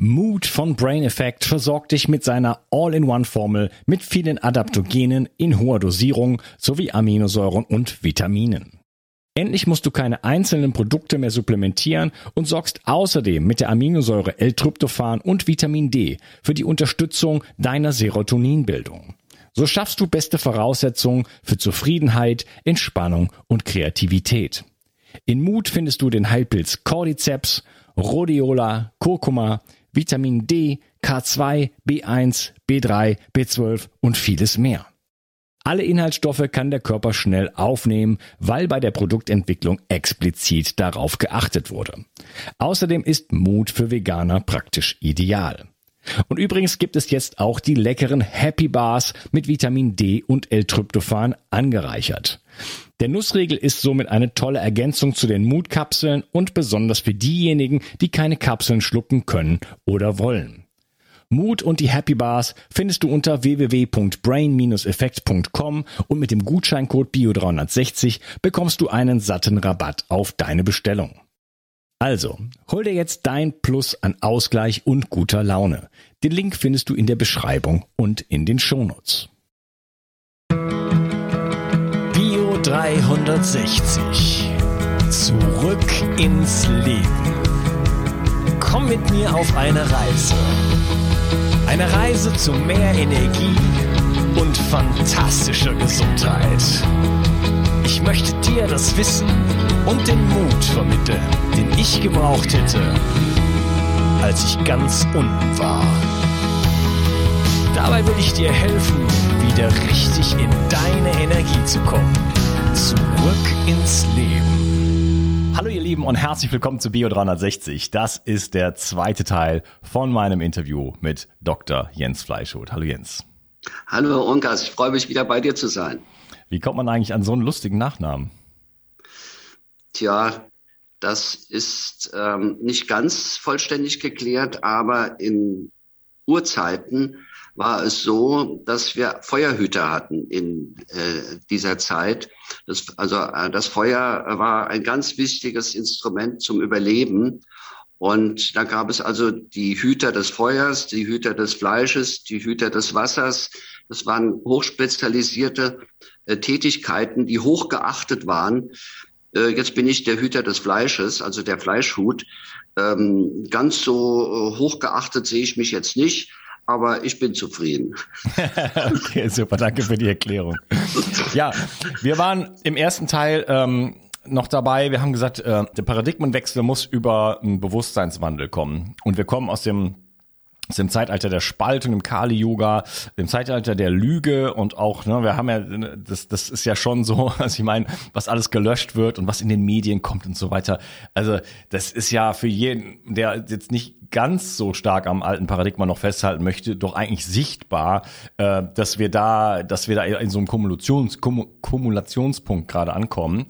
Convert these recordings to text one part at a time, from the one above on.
Mood von Brain Effect versorgt dich mit seiner All-in-One-Formel mit vielen Adaptogenen in hoher Dosierung sowie Aminosäuren und Vitaminen. Endlich musst du keine einzelnen Produkte mehr supplementieren und sorgst außerdem mit der Aminosäure L-Tryptophan und Vitamin D für die Unterstützung deiner Serotoninbildung. So schaffst du beste Voraussetzungen für Zufriedenheit, Entspannung und Kreativität. In Mut findest du den Heilpilz Cordyceps, Rhodiola, Kurkuma, Vitamin D, K2, B1, B3, B12 und vieles mehr. Alle Inhaltsstoffe kann der Körper schnell aufnehmen, weil bei der Produktentwicklung explizit darauf geachtet wurde. Außerdem ist Mut für Veganer praktisch ideal. Und übrigens gibt es jetzt auch die leckeren Happy Bars mit Vitamin D und L-Tryptophan angereichert. Der Nussriegel ist somit eine tolle Ergänzung zu den Mutkapseln und besonders für diejenigen, die keine Kapseln schlucken können oder wollen. Mut und die Happy Bars findest du unter www.brain-effekt.com und mit dem Gutscheincode BIO360 bekommst du einen satten Rabatt auf deine Bestellung. Also, hol dir jetzt dein Plus an Ausgleich und guter Laune. Den Link findest du in der Beschreibung und in den Shownotes. Bio 360. Zurück ins Leben. Komm mit mir auf eine Reise. Eine Reise zu mehr Energie und fantastischer Gesundheit. Ich möchte dir das Wissen und den Mut vermitteln, den ich gebraucht hätte, als ich ganz unten war. Dabei will ich dir helfen, wieder richtig in deine Energie zu kommen. Zurück ins Leben. Hallo ihr Lieben und herzlich willkommen zu Bio 360. Das ist der zweite Teil von meinem Interview mit Dr. Jens Fleischholt. Hallo Jens. Hallo Unkas, ich freue mich wieder bei dir zu sein. Wie kommt man eigentlich an so einen lustigen Nachnamen? Tja, das ist ähm, nicht ganz vollständig geklärt, aber in Urzeiten war es so, dass wir Feuerhüter hatten in äh, dieser Zeit. Das, also äh, das Feuer war ein ganz wichtiges Instrument zum Überleben. Und da gab es also die Hüter des Feuers, die Hüter des Fleisches, die Hüter des Wassers. Das waren hochspezialisierte äh, Tätigkeiten, die hoch geachtet waren. Äh, jetzt bin ich der Hüter des Fleisches, also der Fleischhut. Ähm, ganz so äh, hoch geachtet sehe ich mich jetzt nicht, aber ich bin zufrieden. okay, super, danke für die Erklärung. Ja, wir waren im ersten Teil ähm, noch dabei. Wir haben gesagt, äh, der Paradigmenwechsel muss über einen Bewusstseinswandel kommen. Und wir kommen aus dem aus dem Zeitalter der Spaltung, im Kali-Yoga, dem Zeitalter der Lüge und auch, ne, wir haben ja, das, das ist ja schon so, also ich meine, was alles gelöscht wird und was in den Medien kommt und so weiter. Also das ist ja für jeden, der jetzt nicht ganz so stark am alten Paradigma noch festhalten möchte, doch eigentlich sichtbar, äh, dass wir da, dass wir da in so einem Kumulations, Kumulationspunkt gerade ankommen.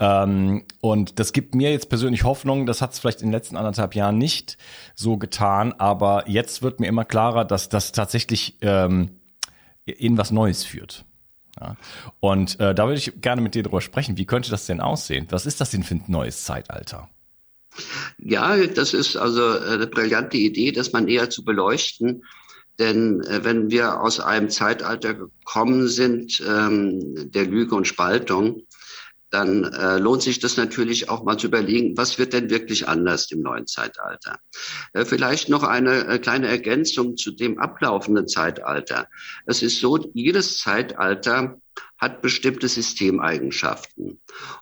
Ähm, und das gibt mir jetzt persönlich Hoffnung, das hat es vielleicht in den letzten anderthalb Jahren nicht so getan, aber jetzt wird mir immer klarer, dass das tatsächlich ähm, in was Neues führt. Ja. Und äh, da würde ich gerne mit dir drüber sprechen. Wie könnte das denn aussehen? Was ist das denn für ein neues Zeitalter? Ja, das ist also eine brillante Idee, das man eher zu beleuchten. Denn äh, wenn wir aus einem Zeitalter gekommen sind, ähm, der Lüge und Spaltung, dann äh, lohnt sich das natürlich auch mal zu überlegen, was wird denn wirklich anders im neuen Zeitalter. Äh, vielleicht noch eine äh, kleine Ergänzung zu dem ablaufenden Zeitalter. Es ist so, jedes Zeitalter hat bestimmte Systemeigenschaften.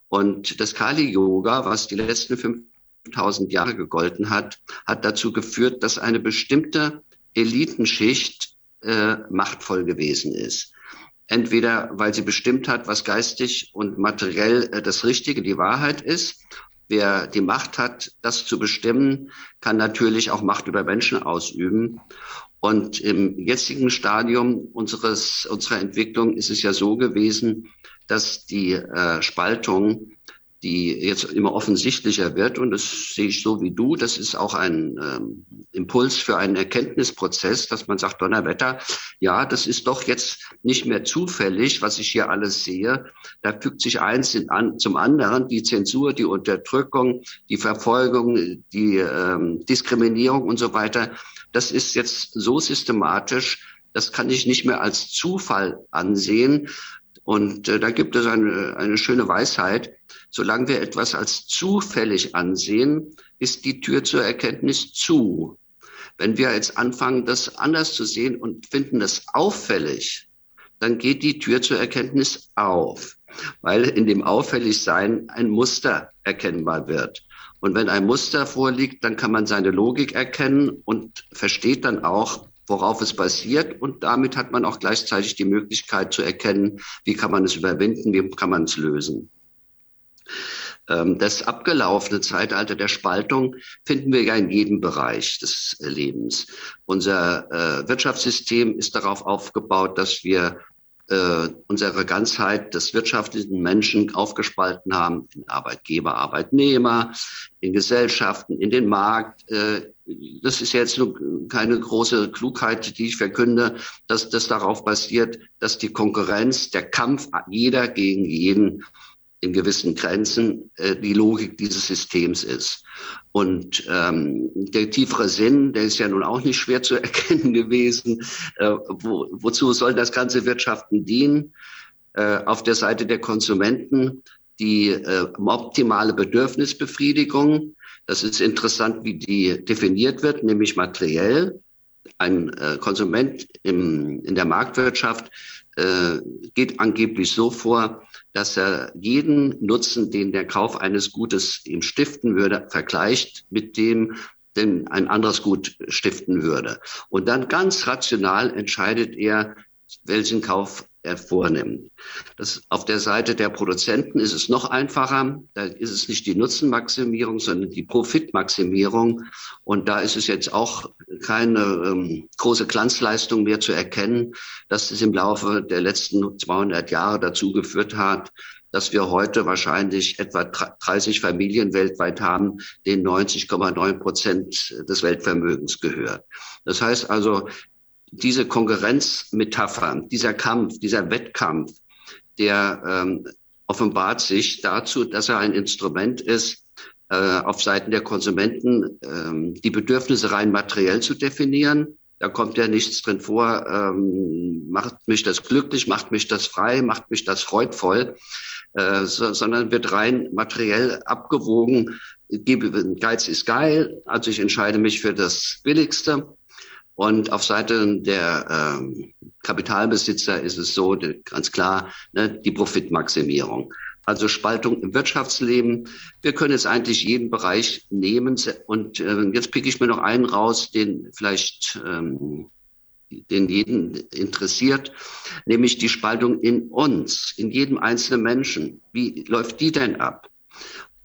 Und das Kali-Yoga, was die letzten 5000 Jahre gegolten hat, hat dazu geführt, dass eine bestimmte Elitenschicht äh, machtvoll gewesen ist. Entweder weil sie bestimmt hat, was geistig und materiell äh, das Richtige, die Wahrheit ist. Wer die Macht hat, das zu bestimmen, kann natürlich auch Macht über Menschen ausüben. Und im jetzigen Stadium unseres, unserer Entwicklung ist es ja so gewesen, dass die äh, Spaltung, die jetzt immer offensichtlicher wird, und das sehe ich so wie du, das ist auch ein ähm, Impuls für einen Erkenntnisprozess, dass man sagt, Donnerwetter, ja, das ist doch jetzt nicht mehr zufällig, was ich hier alles sehe. Da fügt sich eins in, an, zum anderen, die Zensur, die Unterdrückung, die Verfolgung, die ähm, Diskriminierung und so weiter. Das ist jetzt so systematisch, das kann ich nicht mehr als Zufall ansehen. Und äh, da gibt es eine, eine schöne Weisheit. Solange wir etwas als zufällig ansehen, ist die Tür zur Erkenntnis zu. Wenn wir jetzt anfangen, das anders zu sehen und finden das auffällig, dann geht die Tür zur Erkenntnis auf, weil in dem Auffälligsein ein Muster erkennbar wird. Und wenn ein Muster vorliegt, dann kann man seine Logik erkennen und versteht dann auch, worauf es basiert. Und damit hat man auch gleichzeitig die Möglichkeit zu erkennen, wie kann man es überwinden, wie kann man es lösen. Ähm, das abgelaufene Zeitalter der Spaltung finden wir ja in jedem Bereich des Lebens. Unser äh, Wirtschaftssystem ist darauf aufgebaut, dass wir äh, unsere Ganzheit des wirtschaftlichen Menschen aufgespalten haben in Arbeitgeber, Arbeitnehmer, in Gesellschaften, in den Markt. Das ist jetzt keine große Klugheit, die ich verkünde, dass das darauf basiert, dass die Konkurrenz, der Kampf jeder gegen jeden in gewissen Grenzen äh, die Logik dieses Systems ist. Und ähm, der tiefere Sinn, der ist ja nun auch nicht schwer zu erkennen gewesen. Äh, wo, wozu soll das ganze Wirtschaften dienen? Äh, auf der Seite der Konsumenten die äh, optimale Bedürfnisbefriedigung. Das ist interessant, wie die definiert wird, nämlich materiell. Ein äh, Konsument im, in der Marktwirtschaft äh, geht angeblich so vor, dass er jeden Nutzen, den der Kauf eines Gutes ihm stiften würde, vergleicht mit dem, den ein anderes Gut stiften würde. Und dann ganz rational entscheidet er, welchen Kauf er vornimmt. Das, auf der Seite der Produzenten ist es noch einfacher. Da ist es nicht die Nutzenmaximierung, sondern die Profitmaximierung. Und da ist es jetzt auch keine ähm, große Glanzleistung mehr zu erkennen, dass es im Laufe der letzten 200 Jahre dazu geführt hat, dass wir heute wahrscheinlich etwa 30 Familien weltweit haben, denen 90,9 Prozent des Weltvermögens gehört. Das heißt also, diese Konkurrenzmetapher, dieser Kampf, dieser Wettkampf, der ähm, offenbart sich dazu, dass er ein Instrument ist, äh, auf Seiten der Konsumenten ähm, die Bedürfnisse rein materiell zu definieren. Da kommt ja nichts drin vor, ähm, macht mich das glücklich, macht mich das frei, macht mich das freudvoll, äh, so, sondern wird rein materiell abgewogen. Geiz ist geil, also ich entscheide mich für das Billigste. Und auf Seite der ähm, Kapitalbesitzer ist es so, ganz klar, ne, die Profitmaximierung. Also Spaltung im Wirtschaftsleben. Wir können jetzt eigentlich jeden Bereich nehmen. Und äh, jetzt picke ich mir noch einen raus, den vielleicht ähm, den jeden interessiert, nämlich die Spaltung in uns, in jedem einzelnen Menschen. Wie läuft die denn ab?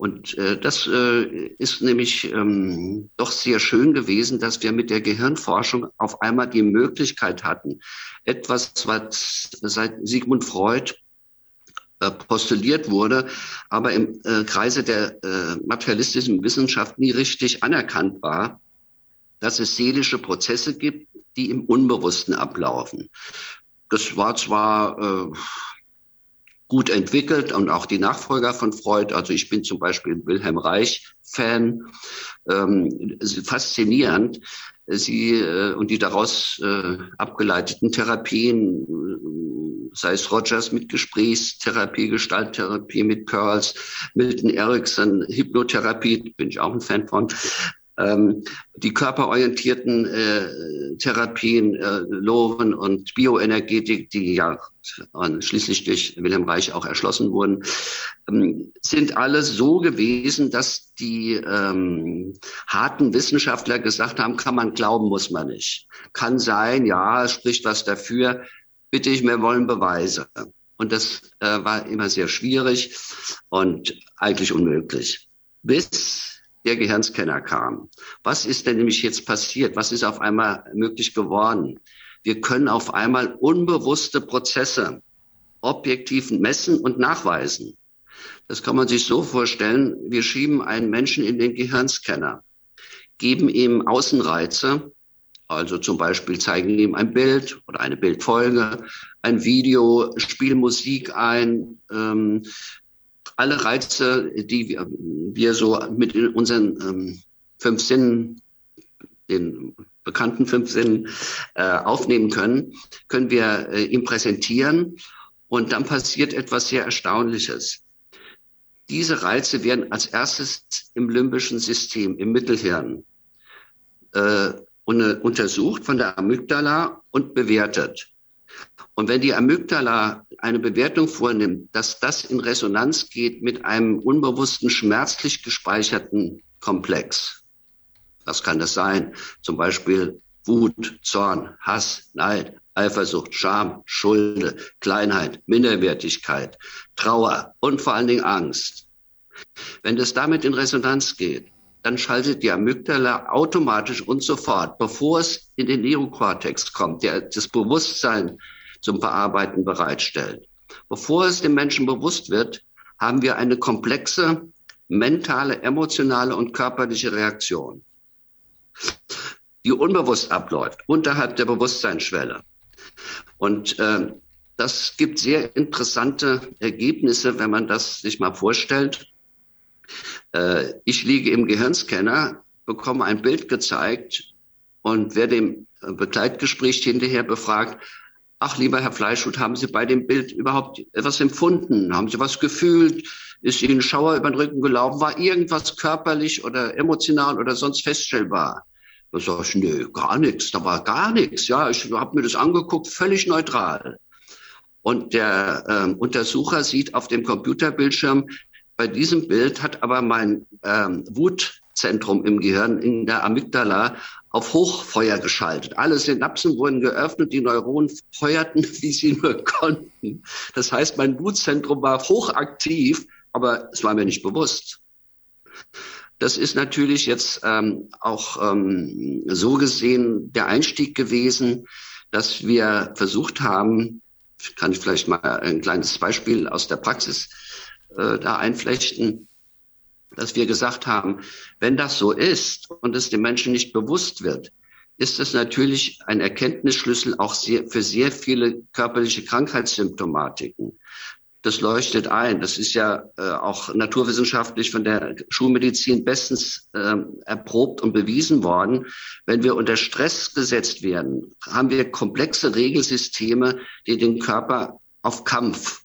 Und äh, das äh, ist nämlich ähm, doch sehr schön gewesen, dass wir mit der Gehirnforschung auf einmal die Möglichkeit hatten, etwas, was seit Sigmund Freud äh, postuliert wurde, aber im äh, Kreise der äh, materialistischen Wissenschaft nie richtig anerkannt war, dass es seelische Prozesse gibt, die im Unbewussten ablaufen. Das war zwar äh, gut entwickelt und auch die Nachfolger von Freud. Also ich bin zum Beispiel Wilhelm Reich Fan, ähm, faszinierend. Sie äh, und die daraus äh, abgeleiteten Therapien, äh, sei es Rogers mit Gesprächstherapie, Gestalttherapie mit Pearls, Milton Erickson, Hypnotherapie, bin ich auch ein Fan von, ähm, die körperorientierten äh, Therapien, äh, Loven und Bioenergetik, die ja schließlich durch Wilhelm Reich auch erschlossen wurden, ähm, sind alle so gewesen, dass die ähm, harten Wissenschaftler gesagt haben, kann man glauben, muss man nicht. Kann sein, ja, es spricht was dafür. Bitte ich, wir wollen Beweise. Und das äh, war immer sehr schwierig und eigentlich unmöglich. Bis der Gehirnscanner kam. Was ist denn nämlich jetzt passiert? Was ist auf einmal möglich geworden? Wir können auf einmal unbewusste Prozesse objektiv messen und nachweisen. Das kann man sich so vorstellen. Wir schieben einen Menschen in den Gehirnscanner, geben ihm Außenreize, also zum Beispiel zeigen ihm ein Bild oder eine Bildfolge, ein Video, spielen Musik ein, ähm, alle Reize, die wir, wir so mit unseren ähm, fünf Sinnen, den bekannten fünf Sinnen äh, aufnehmen können, können wir äh, ihm präsentieren. Und dann passiert etwas sehr Erstaunliches. Diese Reize werden als erstes im limbischen System, im Mittelhirn, äh, untersucht von der Amygdala und bewertet. Und wenn die Amygdala eine Bewertung vornimmt, dass das in Resonanz geht mit einem unbewussten, schmerzlich gespeicherten Komplex, was kann das sein? Zum Beispiel Wut, Zorn, Hass, Neid, Eifersucht, Scham, Schulde, Kleinheit, Minderwertigkeit, Trauer und vor allen Dingen Angst. Wenn das damit in Resonanz geht, dann schaltet die Amygdala automatisch und sofort, bevor es in den Neokortex kommt, der das Bewusstsein zum Verarbeiten bereitstellt. Bevor es dem Menschen bewusst wird, haben wir eine komplexe mentale, emotionale und körperliche Reaktion, die unbewusst abläuft, unterhalb der Bewusstseinsschwelle. Und äh, das gibt sehr interessante Ergebnisse, wenn man das sich mal vorstellt. Äh, ich liege im Gehirnscanner, bekomme ein Bild gezeigt und werde im Begleitgespräch hinterher befragt, ach lieber Herr Fleischhut, haben Sie bei dem Bild überhaupt etwas empfunden? Haben Sie was gefühlt? Ist Ihnen Schauer über den Rücken gelaufen? War irgendwas körperlich oder emotional oder sonst feststellbar? Da sage ich, nö, gar nichts, da war gar nichts. Ja, ich habe mir das angeguckt, völlig neutral. Und der ähm, Untersucher sieht auf dem Computerbildschirm, bei diesem Bild hat aber mein ähm, Wutzentrum im Gehirn in der Amygdala auf Hochfeuer geschaltet. Alle Synapsen wurden geöffnet, die Neuronen feuerten, wie sie nur konnten. Das heißt, mein Wutzentrum war hochaktiv, aber es war mir nicht bewusst. Das ist natürlich jetzt ähm, auch ähm, so gesehen der Einstieg gewesen, dass wir versucht haben, kann ich vielleicht mal ein kleines Beispiel aus der Praxis äh, da einflechten, dass wir gesagt haben, wenn das so ist und es dem Menschen nicht bewusst wird, ist es natürlich ein Erkenntnisschlüssel auch sehr, für sehr viele körperliche Krankheitssymptomatiken das leuchtet ein. Das ist ja äh, auch naturwissenschaftlich von der Schulmedizin bestens äh, erprobt und bewiesen worden. Wenn wir unter Stress gesetzt werden, haben wir komplexe Regelsysteme, die den Körper auf Kampf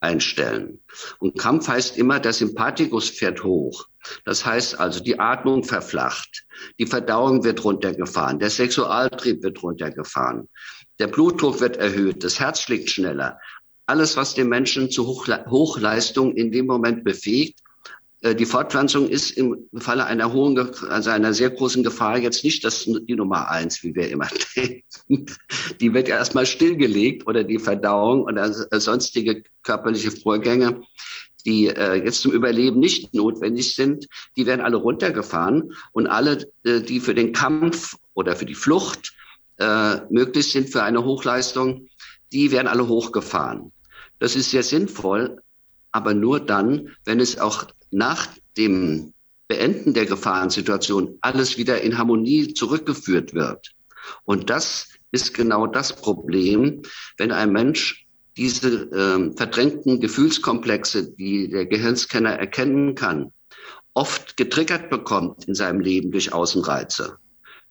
einstellen. Und Kampf heißt immer, der Sympathikus fährt hoch. Das heißt also, die Atmung verflacht, die Verdauung wird runtergefahren, der Sexualtrieb wird runtergefahren, der Blutdruck wird erhöht, das Herz schlägt schneller alles, was den Menschen zu Hochle Hochleistung in dem Moment befähigt. Äh, die Fortpflanzung ist im Falle einer hohen, also einer sehr großen Gefahr jetzt nicht das, die Nummer eins, wie wir immer denken. Die wird erstmal stillgelegt oder die Verdauung oder sonstige körperliche Vorgänge, die äh, jetzt zum Überleben nicht notwendig sind, die werden alle runtergefahren und alle, äh, die für den Kampf oder für die Flucht äh, möglich sind für eine Hochleistung, die werden alle hochgefahren. Das ist sehr sinnvoll, aber nur dann, wenn es auch nach dem Beenden der Gefahrensituation alles wieder in Harmonie zurückgeführt wird. Und das ist genau das Problem, wenn ein Mensch diese äh, verdrängten Gefühlskomplexe, die der Gehirnscanner erkennen kann, oft getriggert bekommt in seinem Leben durch Außenreize,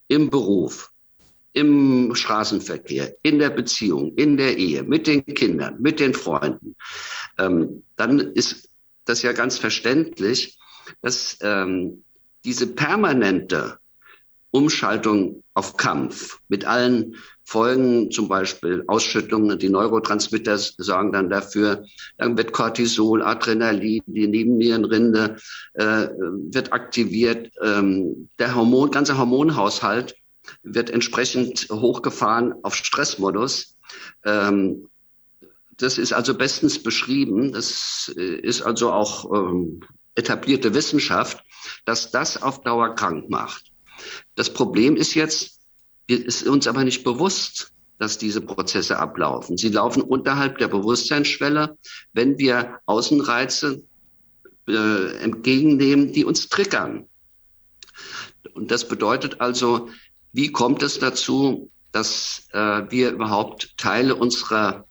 im Beruf, im Straßenverkehr, in der Beziehung, in der Ehe, mit den Kindern, mit den Freunden, ähm, dann ist das ja ganz verständlich, dass ähm, diese permanente Umschaltung auf Kampf mit allen Folgen, zum Beispiel Ausschüttungen, die Neurotransmitter sorgen dann dafür, dann wird Cortisol, Adrenalin, die Nebennierenrinde äh, wird aktiviert, ähm, der Hormon, ganze Hormonhaushalt wird entsprechend hochgefahren auf Stressmodus. Ähm, das ist also bestens beschrieben. Das äh, ist also auch ähm, etablierte Wissenschaft, dass das auf Dauer krank macht. Das Problem ist jetzt, ist uns aber nicht bewusst, dass diese Prozesse ablaufen. Sie laufen unterhalb der Bewusstseinsschwelle, wenn wir Außenreize äh, entgegennehmen, die uns triggern. Und das bedeutet also, wie kommt es dazu, dass äh, wir überhaupt Teile unserer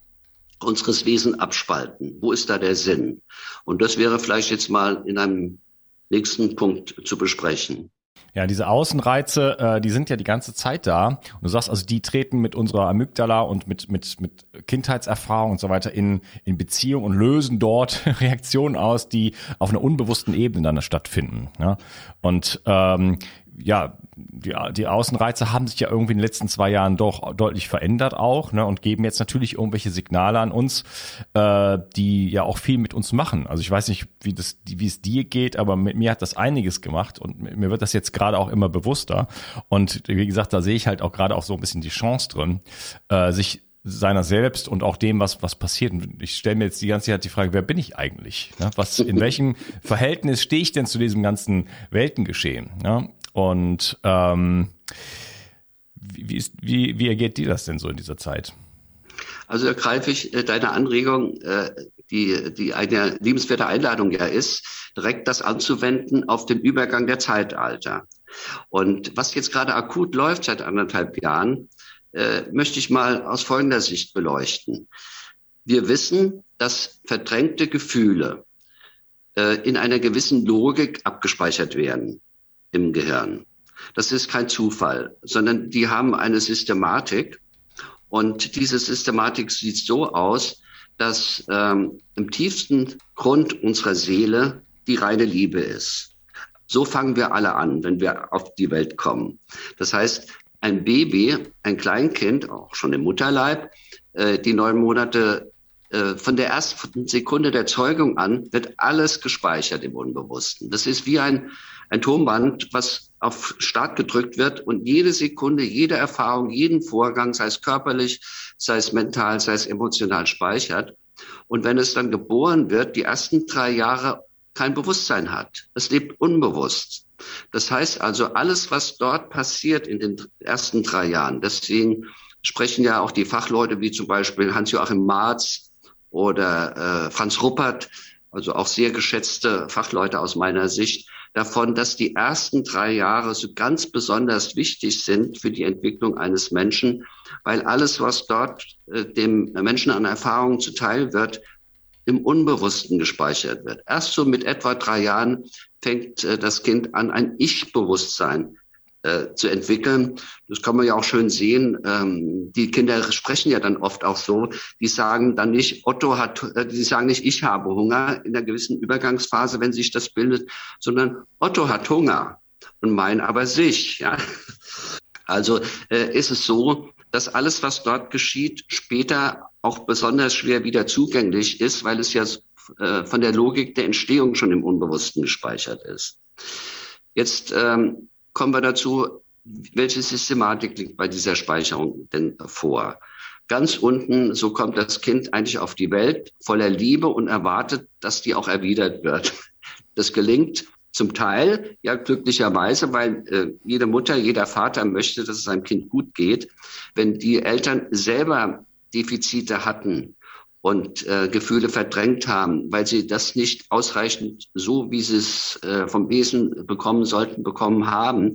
unseres Wesen abspalten? Wo ist da der Sinn? Und das wäre vielleicht jetzt mal in einem nächsten Punkt zu besprechen. Ja, diese Außenreize, äh, die sind ja die ganze Zeit da. Und du sagst also, die treten mit unserer Amygdala und mit, mit, mit Kindheitserfahrung und so weiter in, in Beziehung und lösen dort Reaktionen aus, die auf einer unbewussten Ebene dann stattfinden. Ja? Und ähm, ja, die, die Außenreize haben sich ja irgendwie in den letzten zwei Jahren doch deutlich verändert auch ne, und geben jetzt natürlich irgendwelche Signale an uns, äh, die ja auch viel mit uns machen. Also ich weiß nicht, wie, das, wie es dir geht, aber mit mir hat das einiges gemacht und mir wird das jetzt gerade auch immer bewusster. Und wie gesagt, da sehe ich halt auch gerade auch so ein bisschen die Chance drin, äh, sich seiner selbst und auch dem, was, was passiert. Und ich stelle mir jetzt die ganze Zeit die Frage, wer bin ich eigentlich? Ne? Was, in welchem Verhältnis stehe ich denn zu diesem ganzen Weltengeschehen? Und ähm, wie, wie, ist, wie, wie ergeht dir das denn so in dieser Zeit? Also ergreife ich äh, deine Anregung, äh, die, die eine liebenswerte Einladung ja ist, direkt das anzuwenden auf den Übergang der Zeitalter. Und was jetzt gerade akut läuft seit anderthalb Jahren, äh, möchte ich mal aus folgender Sicht beleuchten. Wir wissen, dass verdrängte Gefühle äh, in einer gewissen Logik abgespeichert werden im Gehirn. Das ist kein Zufall, sondern die haben eine Systematik. Und diese Systematik sieht so aus, dass ähm, im tiefsten Grund unserer Seele die reine Liebe ist. So fangen wir alle an, wenn wir auf die Welt kommen. Das heißt, ein Baby, ein Kleinkind, auch schon im Mutterleib, äh, die neun Monate äh, von der ersten Sekunde der Zeugung an, wird alles gespeichert im Unbewussten. Das ist wie ein, ein Tonband, was auf Start gedrückt wird und jede Sekunde, jede Erfahrung, jeden Vorgang, sei es körperlich, sei es mental, sei es emotional speichert. Und wenn es dann geboren wird, die ersten drei Jahre kein Bewusstsein hat. Es lebt unbewusst. Das heißt also, alles, was dort passiert in den ersten drei Jahren, deswegen sprechen ja auch die Fachleute wie zum Beispiel Hans-Joachim Marz oder äh, Franz Ruppert, also auch sehr geschätzte Fachleute aus meiner Sicht, davon, dass die ersten drei Jahre so ganz besonders wichtig sind für die Entwicklung eines Menschen, weil alles, was dort äh, dem Menschen an Erfahrungen zuteil wird, im Unbewussten gespeichert wird. Erst so mit etwa drei Jahren fängt äh, das Kind an, ein Ich-Bewusstsein äh, zu entwickeln. Das kann man ja auch schön sehen. Ähm, die Kinder sprechen ja dann oft auch so. Die sagen dann nicht, Otto hat, äh, die sagen nicht, ich habe Hunger in einer gewissen Übergangsphase, wenn sich das bildet, sondern Otto hat Hunger und mein aber sich. Ja. Also äh, ist es so, dass alles, was dort geschieht, später auch besonders schwer wieder zugänglich ist, weil es ja äh, von der Logik der Entstehung schon im Unbewussten gespeichert ist. Jetzt ähm, kommen wir dazu, welche Systematik liegt bei dieser Speicherung denn vor? Ganz unten, so kommt das Kind eigentlich auf die Welt voller Liebe und erwartet, dass die auch erwidert wird. Das gelingt zum Teil, ja glücklicherweise, weil äh, jede Mutter, jeder Vater möchte, dass es seinem Kind gut geht. Wenn die Eltern selber Defizite hatten und äh, Gefühle verdrängt haben, weil sie das nicht ausreichend so, wie sie es äh, vom Wesen bekommen sollten, bekommen haben,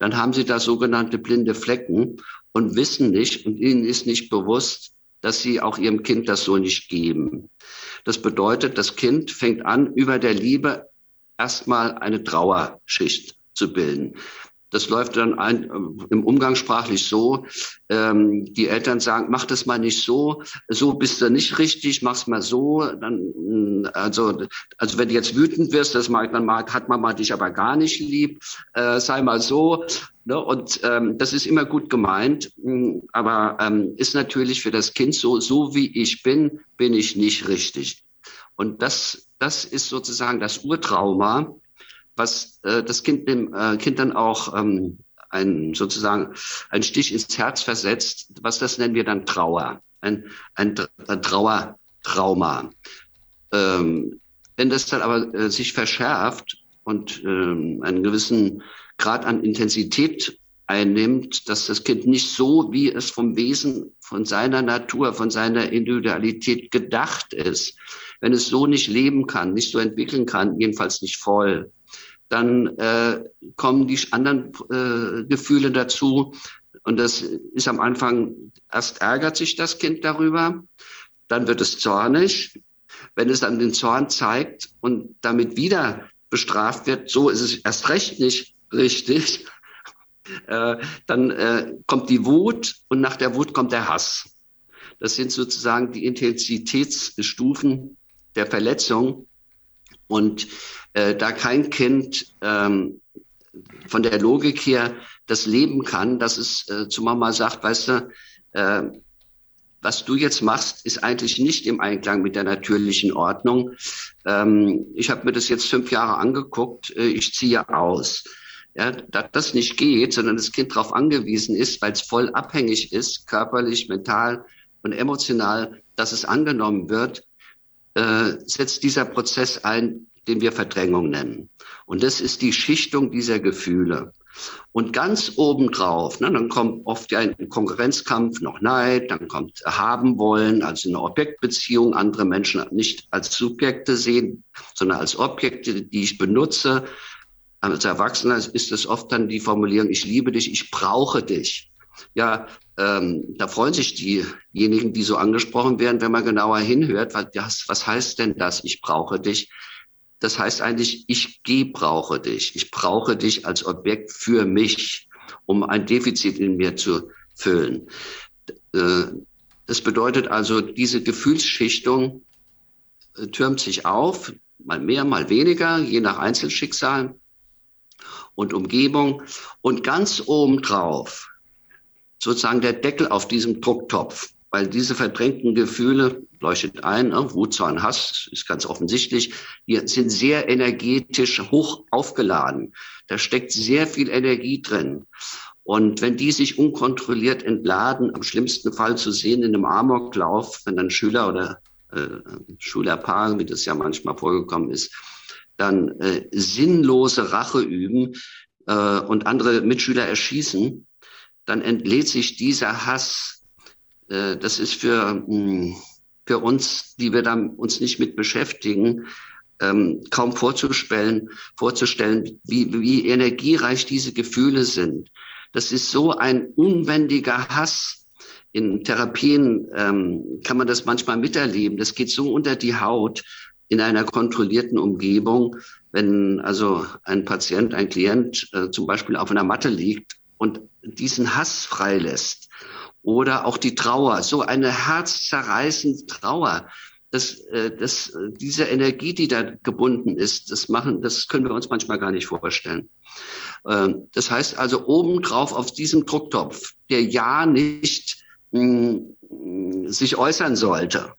dann haben sie da sogenannte blinde Flecken und wissen nicht und ihnen ist nicht bewusst, dass sie auch ihrem Kind das so nicht geben. Das bedeutet, das Kind fängt an, über der Liebe erstmal eine Trauerschicht zu bilden. Das läuft dann ein, äh, im Umgangssprachlich so, ähm, die Eltern sagen, mach das mal nicht so, so bist du nicht richtig, mach's mal so. Dann, also, also wenn du jetzt wütend wirst, das mag, dann mag, hat man mal dich aber gar nicht lieb, äh, sei mal so. Ne? Und ähm, das ist immer gut gemeint, aber ähm, ist natürlich für das Kind so, so wie ich bin, bin ich nicht richtig. Und das, das ist sozusagen das Urtrauma, was äh, das Kind dem äh, Kind dann auch ähm, ein sozusagen ein Stich ins Herz versetzt. Was das nennen wir dann Trauer, ein, ein, ein Trauertrauma. Ähm, wenn das dann aber äh, sich verschärft und ähm, einen gewissen Grad an Intensität einnimmt, dass das Kind nicht so, wie es vom Wesen, von seiner Natur, von seiner Individualität gedacht ist, wenn es so nicht leben kann, nicht so entwickeln kann, jedenfalls nicht voll, dann äh, kommen die anderen äh, Gefühle dazu. Und das ist am Anfang, erst ärgert sich das Kind darüber, dann wird es zornig. Wenn es dann den Zorn zeigt und damit wieder bestraft wird, so ist es erst recht nicht richtig, äh, dann äh, kommt die Wut und nach der Wut kommt der Hass. Das sind sozusagen die Intensitätsstufen der Verletzung. Und äh, da kein Kind ähm, von der Logik her das leben kann, dass es äh, zu Mama sagt, weißt du, äh, was du jetzt machst, ist eigentlich nicht im Einklang mit der natürlichen Ordnung. Ähm, ich habe mir das jetzt fünf Jahre angeguckt, äh, ich ziehe aus. Ja, dass das nicht geht, sondern das Kind darauf angewiesen ist, weil es voll abhängig ist, körperlich, mental und emotional, dass es angenommen wird, äh, setzt dieser Prozess ein, den wir Verdrängung nennen. Und das ist die Schichtung dieser Gefühle. Und ganz obendrauf, ne, dann kommt oft ja ein Konkurrenzkampf, noch Neid, dann kommt haben wollen, also eine Objektbeziehung, andere Menschen nicht als Subjekte sehen, sondern als Objekte, die ich benutze. Als Erwachsener ist es oft dann die Formulierung, ich liebe dich, ich brauche dich. Ja, ähm, da freuen sich diejenigen, die so angesprochen werden, wenn man genauer hinhört, was, was heißt denn das, ich brauche dich? Das heißt eigentlich, ich gebrauche dich. Ich brauche dich als Objekt für mich, um ein Defizit in mir zu füllen. Äh, das bedeutet also, diese Gefühlsschichtung äh, türmt sich auf, mal mehr, mal weniger, je nach Einzelschicksal und Umgebung. Und ganz obendrauf sozusagen der Deckel auf diesem Drucktopf, weil diese verdrängten Gefühle leuchtet ein, ne? Wut, Zorn, Hass ist ganz offensichtlich, die sind sehr energetisch hoch aufgeladen. Da steckt sehr viel Energie drin. Und wenn die sich unkontrolliert entladen, am schlimmsten Fall zu sehen in einem Amoklauf, wenn dann Schüler oder äh, Schülerpaar, wie das ja manchmal vorgekommen ist, dann äh, sinnlose Rache üben äh, und andere Mitschüler erschießen, dann entlädt sich dieser Hass. Äh, das ist für, mh, hm, für uns, die wir dann uns nicht mit beschäftigen, ähm, kaum vorzustellen, vorzustellen, wie, wie energiereich diese Gefühle sind. Das ist so ein unwendiger Hass. In Therapien ähm, kann man das manchmal miterleben. Das geht so unter die Haut in einer kontrollierten Umgebung, wenn also ein Patient, ein Klient äh, zum Beispiel auf einer Matte liegt und diesen Hass freilässt oder auch die Trauer, so eine herzzerreißende Trauer, das, äh, das, diese Energie, die da gebunden ist, das machen, das können wir uns manchmal gar nicht vorstellen. Ähm, das heißt also obendrauf auf diesem Drucktopf, der ja nicht mh, mm, sich äußern sollte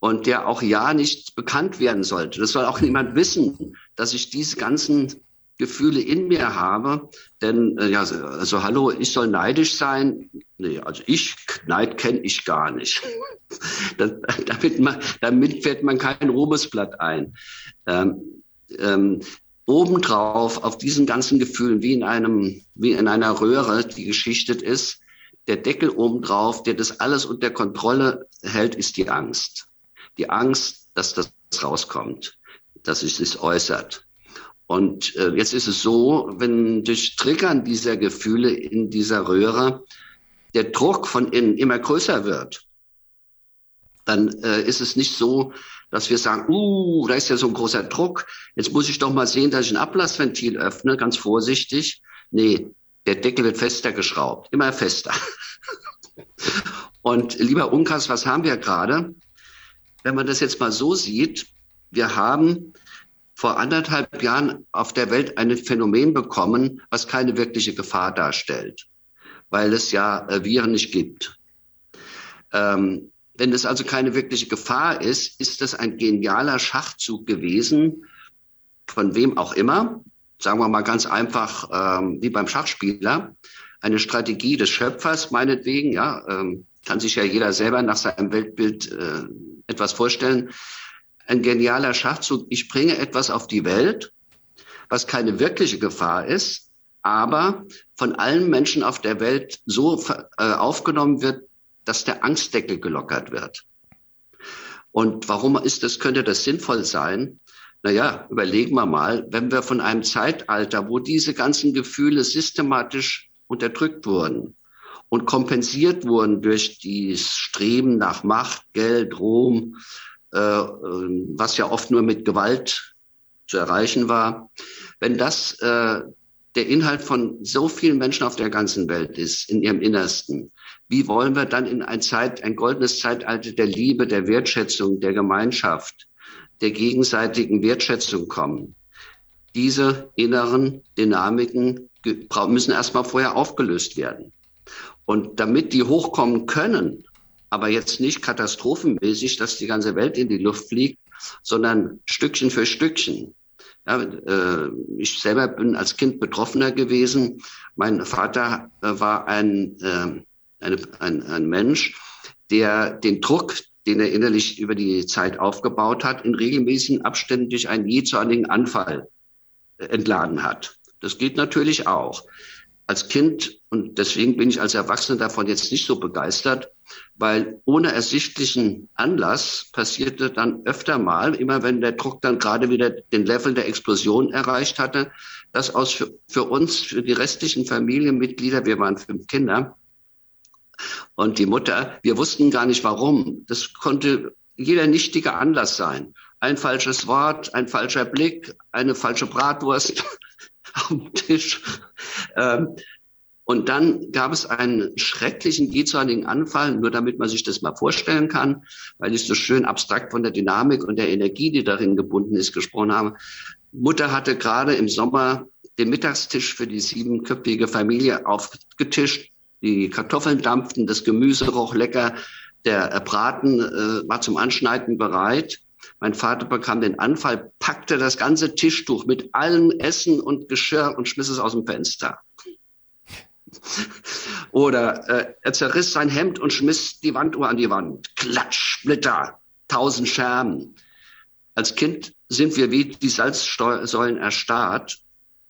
und der auch ja nicht bekannt werden sollte. Das soll auch niemand wissen, dass ich diese ganzen Gefühle in mir habe. Denn äh, ja, also hallo, ich soll neidisch sein. Nee, also ich, Neid kenne ich gar nicht. das, damit, man, damit fällt man kein Ruhmesblatt ein. Ähm, ähm, obendrauf auf diesen ganzen Gefühlen, wie in einem, wie in einer Röhre, die geschichtet ist, der Deckel obendrauf, der das alles unter Kontrolle hält, ist die Angst. Die Angst, dass das rauskommt, dass es sich äußert. Und äh, jetzt ist es so, wenn durch Triggern dieser Gefühle in dieser Röhre der Druck von innen immer größer wird, dann äh, ist es nicht so, dass wir sagen, uh, da ist ja so ein großer Druck, jetzt muss ich doch mal sehen, dass ich ein Ablassventil öffne, ganz vorsichtig. Nee, der Deckel wird fester geschraubt, immer fester. Und lieber Unkas, was haben wir gerade? Wenn man das jetzt mal so sieht, wir haben vor anderthalb Jahren auf der Welt ein Phänomen bekommen, was keine wirkliche Gefahr darstellt, weil es ja äh, Viren nicht gibt. Ähm, wenn es also keine wirkliche Gefahr ist, ist das ein genialer Schachzug gewesen, von wem auch immer, sagen wir mal ganz einfach, ähm, wie beim Schachspieler, eine Strategie des Schöpfers, meinetwegen, ja, ähm, kann sich ja jeder selber nach seinem Weltbild äh, etwas vorstellen ein genialer Schachzug. Ich bringe etwas auf die Welt, was keine wirkliche Gefahr ist, aber von allen Menschen auf der Welt so äh, aufgenommen wird, dass der Angstdeckel gelockert wird. Und warum ist das, könnte das sinnvoll sein? Naja, überlegen wir mal, wenn wir von einem Zeitalter, wo diese ganzen Gefühle systematisch unterdrückt wurden und kompensiert wurden durch das Streben nach Macht, Geld, Ruhm, was ja oft nur mit Gewalt zu erreichen war, wenn das äh, der Inhalt von so vielen Menschen auf der ganzen Welt ist, in ihrem Innersten, wie wollen wir dann in ein Zeit, ein goldenes Zeitalter der Liebe, der Wertschätzung, der Gemeinschaft, der gegenseitigen Wertschätzung kommen? Diese inneren Dynamiken müssen erstmal vorher aufgelöst werden. Und damit die hochkommen können, aber jetzt nicht katastrophenmäßig, dass die ganze Welt in die Luft fliegt, sondern Stückchen für Stückchen. Ja, äh, ich selber bin als Kind Betroffener gewesen. Mein Vater äh, war ein, äh, eine, ein, ein Mensch, der den Druck, den er innerlich über die Zeit aufgebaut hat, in regelmäßigen Abständen durch einen jähzornigen Anfall äh, entladen hat. Das geht natürlich auch. Als Kind, und deswegen bin ich als Erwachsener davon jetzt nicht so begeistert, weil ohne ersichtlichen Anlass passierte dann öfter mal, immer wenn der Druck dann gerade wieder den Level der Explosion erreicht hatte, dass aus für, für uns, für die restlichen Familienmitglieder, wir waren fünf Kinder und die Mutter, wir wussten gar nicht warum. Das konnte jeder nichtige Anlass sein. Ein falsches Wort, ein falscher Blick, eine falsche Bratwurst dem Tisch. Ähm, und dann gab es einen schrecklichen jähzornigen Anfall, nur damit man sich das mal vorstellen kann, weil ich so schön abstrakt von der Dynamik und der Energie, die darin gebunden ist, gesprochen habe. Mutter hatte gerade im Sommer den Mittagstisch für die siebenköpfige Familie aufgetischt. Die Kartoffeln dampften, das Gemüse roch lecker, der Braten äh, war zum Anschneiden bereit. Mein Vater bekam den Anfall, packte das ganze Tischtuch mit allem Essen und Geschirr und schmiss es aus dem Fenster. Oder äh, er zerriss sein Hemd und schmiss die Wanduhr an die Wand. Klatsch, Splitter, tausend Scherben. Als Kind sind wir wie die Salzsäulen erstarrt,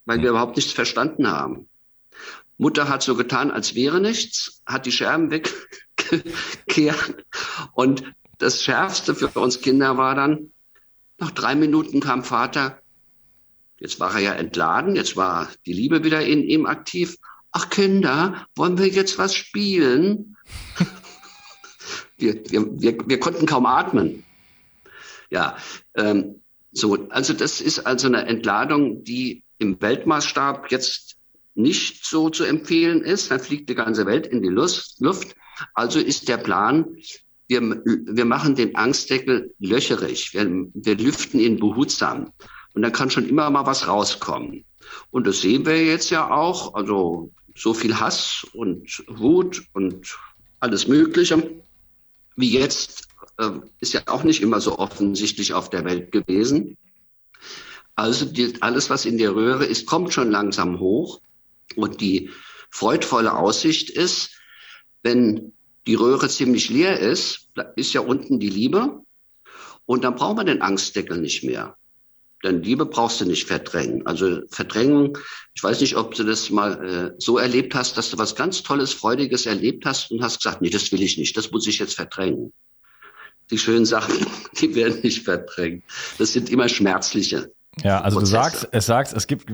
weil wir überhaupt nichts verstanden haben. Mutter hat so getan, als wäre nichts, hat die Scherben weggekehrt. Und das Schärfste für uns Kinder war dann, nach drei Minuten kam Vater, jetzt war er ja entladen, jetzt war die Liebe wieder in ihm aktiv ach Kinder, wollen wir jetzt was spielen? wir, wir, wir, wir konnten kaum atmen. Ja, ähm, so, also das ist also eine Entladung, die im Weltmaßstab jetzt nicht so zu empfehlen ist. Dann fliegt die ganze Welt in die Luft. Also ist der Plan, wir, wir machen den Angstdeckel löcherig. Wir, wir lüften ihn behutsam. Und dann kann schon immer mal was rauskommen. Und das sehen wir jetzt ja auch. Also so viel Hass und Wut und alles Mögliche wie jetzt äh, ist ja auch nicht immer so offensichtlich auf der Welt gewesen. Also die, alles, was in der Röhre ist, kommt schon langsam hoch. Und die freudvolle Aussicht ist, wenn die Röhre ziemlich leer ist, ist ja unten die Liebe. Und dann brauchen wir den Angstdeckel nicht mehr. Denn Liebe brauchst du nicht verdrängen. Also verdrängen, ich weiß nicht, ob du das mal äh, so erlebt hast, dass du was ganz Tolles, Freudiges erlebt hast und hast gesagt, nee, das will ich nicht, das muss ich jetzt verdrängen. Die schönen Sachen, die werden nicht verdrängt. Das sind immer schmerzliche. Ja, also Prozesse. du sagst, es sagst, es gibt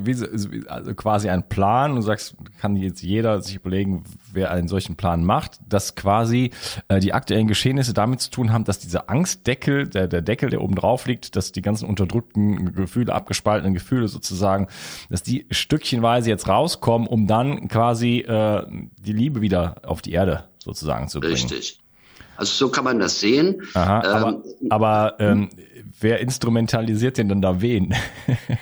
also quasi einen Plan. Du sagst, kann jetzt jeder sich überlegen, wer einen solchen Plan macht, dass quasi äh, die aktuellen Geschehnisse damit zu tun haben, dass dieser Angstdeckel, der, der Deckel, der oben drauf liegt, dass die ganzen unterdrückten Gefühle, abgespaltenen Gefühle sozusagen, dass die stückchenweise jetzt rauskommen, um dann quasi äh, die Liebe wieder auf die Erde sozusagen zu bringen. Richtig. Also so kann man das sehen. Aha, aber, ähm, aber ähm, wer instrumentalisiert denn dann da wen?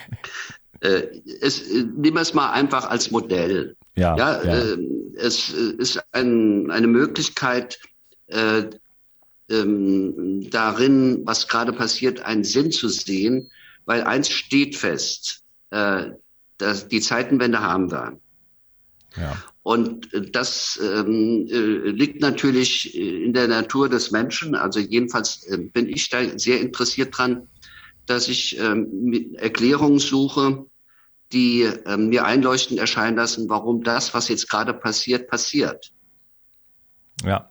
äh, es, nehmen wir es mal einfach als Modell. Ja, ja, ja. Äh, es ist ein, eine Möglichkeit, äh, ähm, darin, was gerade passiert, einen Sinn zu sehen, weil eins steht fest, äh, dass die Zeitenwende haben wir. Ja. Und das ähm, äh, liegt natürlich in der Natur des Menschen. Also jedenfalls äh, bin ich da sehr interessiert dran, dass ich ähm, Erklärungen suche, die ähm, mir einleuchtend erscheinen lassen, warum das, was jetzt gerade passiert, passiert. Ja,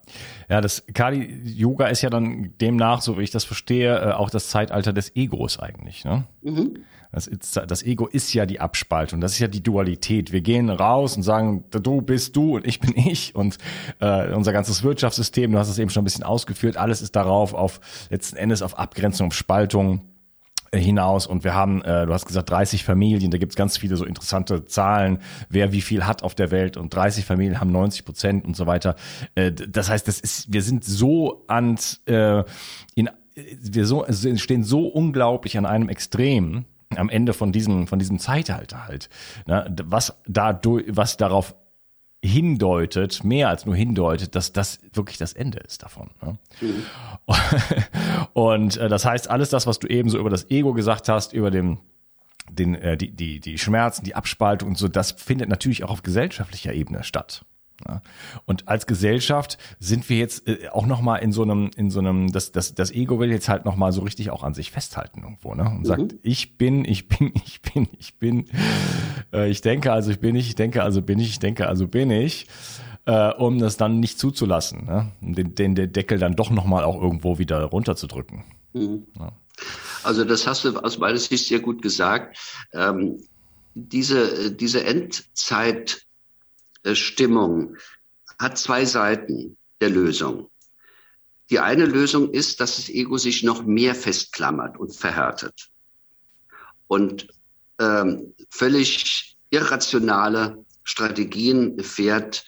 ja, das Kali Yoga ist ja dann demnach, so wie ich das verstehe, äh, auch das Zeitalter des Egos eigentlich. Ne? Mhm. Das, ist, das Ego ist ja die Abspaltung, das ist ja die Dualität. Wir gehen raus und sagen, du bist du und ich bin ich und äh, unser ganzes Wirtschaftssystem, du hast es eben schon ein bisschen ausgeführt, alles ist darauf auf letzten Endes auf Abgrenzung, auf Spaltung hinaus und wir haben, äh, du hast gesagt 30 Familien, da gibt's ganz viele so interessante Zahlen, wer wie viel hat auf der Welt und 30 Familien haben 90 Prozent und so weiter. Äh, das heißt, das ist, wir sind so an äh, in wir so, stehen so unglaublich an einem Extrem, am Ende von diesem, von diesem Zeitalter halt. Ne? Was da, was darauf hindeutet, mehr als nur hindeutet, dass das wirklich das Ende ist davon. Ne? Mhm. Und äh, das heißt, alles das, was du eben so über das Ego gesagt hast, über den den, äh, die, die, die Schmerzen, die Abspaltung und so, das findet natürlich auch auf gesellschaftlicher Ebene statt. Und als Gesellschaft sind wir jetzt äh, auch noch mal in so einem, in so einem, das, das, das Ego will jetzt halt noch mal so richtig auch an sich festhalten irgendwo, ne? Und mhm. sagt, ich bin, ich bin, ich bin, ich bin, äh, ich denke, also ich bin ich, ich denke, also bin ich, ich denke, also bin ich, äh, um das dann nicht zuzulassen, ne? Den, den, den Deckel dann doch noch mal auch irgendwo wieder runterzudrücken. Mhm. Ja. Also das hast du aus meiner Sicht sehr gut gesagt. Ähm, diese, diese Endzeit Stimmung hat zwei Seiten der Lösung. Die eine Lösung ist, dass das Ego sich noch mehr festklammert und verhärtet und ähm, völlig irrationale Strategien fährt,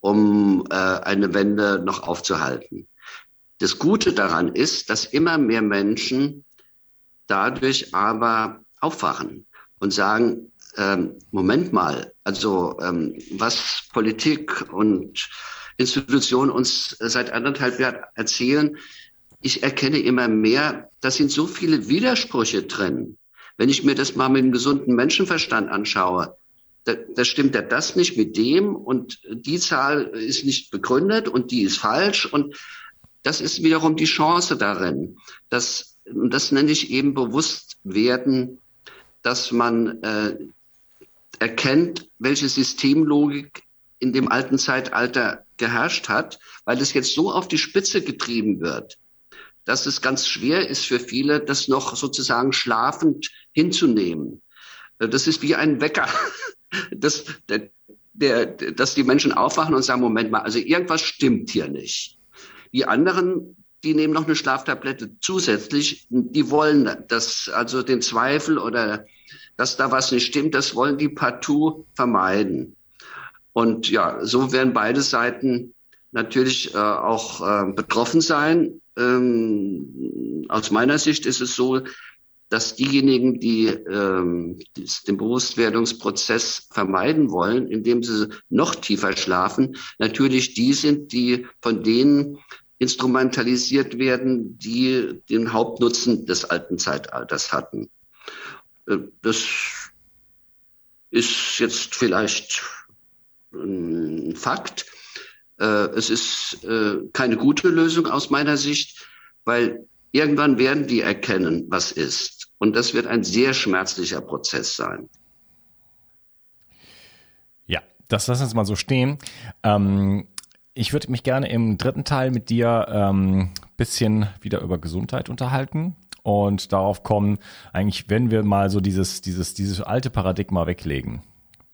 um äh, eine Wende noch aufzuhalten. Das Gute daran ist, dass immer mehr Menschen dadurch aber aufwachen und sagen, ähm, Moment mal, also ähm, was Politik und Institutionen uns seit anderthalb Jahren erzählen, ich erkenne immer mehr, da sind so viele Widersprüche drin. Wenn ich mir das mal mit einem gesunden Menschenverstand anschaue, da, da stimmt ja das nicht mit dem und die Zahl ist nicht begründet und die ist falsch und das ist wiederum die Chance darin, und das nenne ich eben bewusst werden, dass man äh, erkennt, welche Systemlogik in dem alten Zeitalter geherrscht hat, weil es jetzt so auf die Spitze getrieben wird, dass es ganz schwer ist für viele, das noch sozusagen schlafend hinzunehmen. Das ist wie ein Wecker, dass, der, der, dass die Menschen aufwachen und sagen, Moment mal, also irgendwas stimmt hier nicht. Die anderen, die nehmen noch eine Schlaftablette zusätzlich, die wollen das, also den Zweifel oder dass da was nicht stimmt, das wollen die partout vermeiden. Und ja, so werden beide Seiten natürlich äh, auch äh, betroffen sein. Ähm, aus meiner Sicht ist es so, dass diejenigen, die ähm, den Bewusstwerdungsprozess vermeiden wollen, indem sie noch tiefer schlafen, natürlich die sind, die von denen instrumentalisiert werden, die den Hauptnutzen des alten Zeitalters hatten. Äh, das ist jetzt vielleicht ein Fakt. Äh, es ist äh, keine gute Lösung aus meiner Sicht, weil irgendwann werden die erkennen, was ist. Und das wird ein sehr schmerzlicher Prozess sein. Ja, das lassen wir jetzt mal so stehen. Ähm, ich würde mich gerne im dritten Teil mit dir ähm, bisschen wieder über Gesundheit unterhalten und darauf kommen, eigentlich, wenn wir mal so dieses, dieses, dieses alte Paradigma weglegen,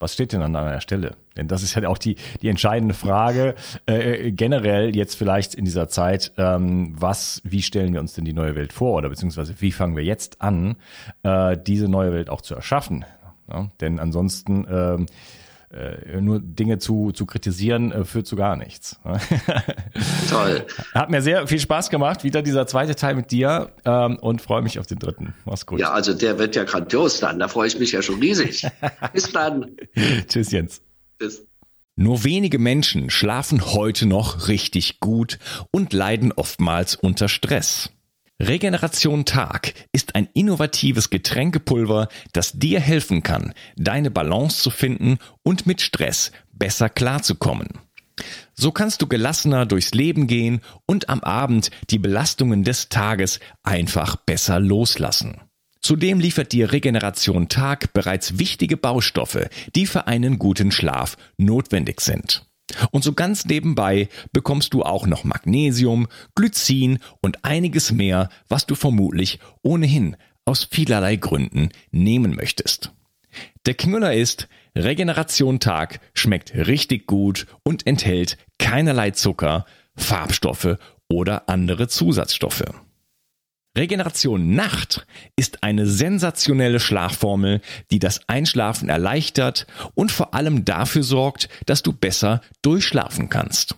was steht denn an einer Stelle? Denn das ist halt auch die, die entscheidende Frage äh, generell jetzt vielleicht in dieser Zeit, ähm, was, wie stellen wir uns denn die neue Welt vor oder beziehungsweise wie fangen wir jetzt an, äh, diese neue Welt auch zu erschaffen? Ja, denn ansonsten ähm, äh, nur Dinge zu, zu kritisieren, äh, führt zu gar nichts. Toll. Hat mir sehr viel Spaß gemacht, wieder dieser zweite Teil mit dir ähm, und freue mich auf den dritten. Mach's gut. Ja, also der wird ja grandios dann. Da freue ich mich ja schon riesig. Bis dann. Tschüss, Jens. Tschüss. Nur wenige Menschen schlafen heute noch richtig gut und leiden oftmals unter Stress. Regeneration Tag ist ein innovatives Getränkepulver, das dir helfen kann, deine Balance zu finden und mit Stress besser klarzukommen. So kannst du gelassener durchs Leben gehen und am Abend die Belastungen des Tages einfach besser loslassen. Zudem liefert dir Regeneration Tag bereits wichtige Baustoffe, die für einen guten Schlaf notwendig sind. Und so ganz nebenbei bekommst du auch noch Magnesium, Glycin und einiges mehr, was du vermutlich ohnehin aus vielerlei Gründen nehmen möchtest. Der Knüller ist, Regeneration Tag schmeckt richtig gut und enthält keinerlei Zucker, Farbstoffe oder andere Zusatzstoffe. Regeneration Nacht ist eine sensationelle Schlafformel, die das Einschlafen erleichtert und vor allem dafür sorgt, dass du besser durchschlafen kannst.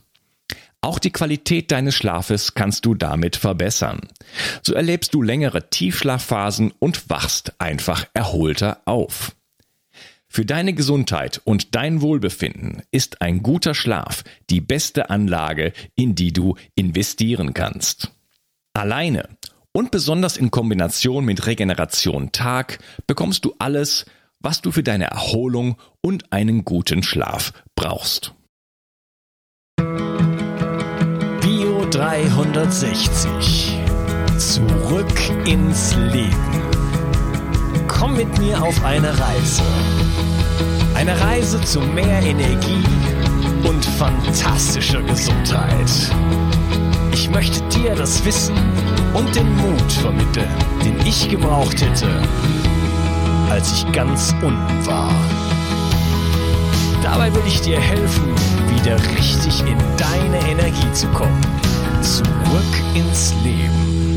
Auch die Qualität deines Schlafes kannst du damit verbessern. So erlebst du längere Tiefschlafphasen und wachst einfach erholter auf. Für deine Gesundheit und dein Wohlbefinden ist ein guter Schlaf die beste Anlage, in die du investieren kannst. Alleine und besonders in Kombination mit Regeneration Tag bekommst du alles, was du für deine Erholung und einen guten Schlaf brauchst. Bio 360. Zurück ins Leben. Komm mit mir auf eine Reise. Eine Reise zu mehr Energie und fantastischer Gesundheit. Ich möchte dir das Wissen und den Mut vermitteln, den ich gebraucht hätte, als ich ganz unten war. Dabei will ich dir helfen, wieder richtig in deine Energie zu kommen. Zurück ins Leben.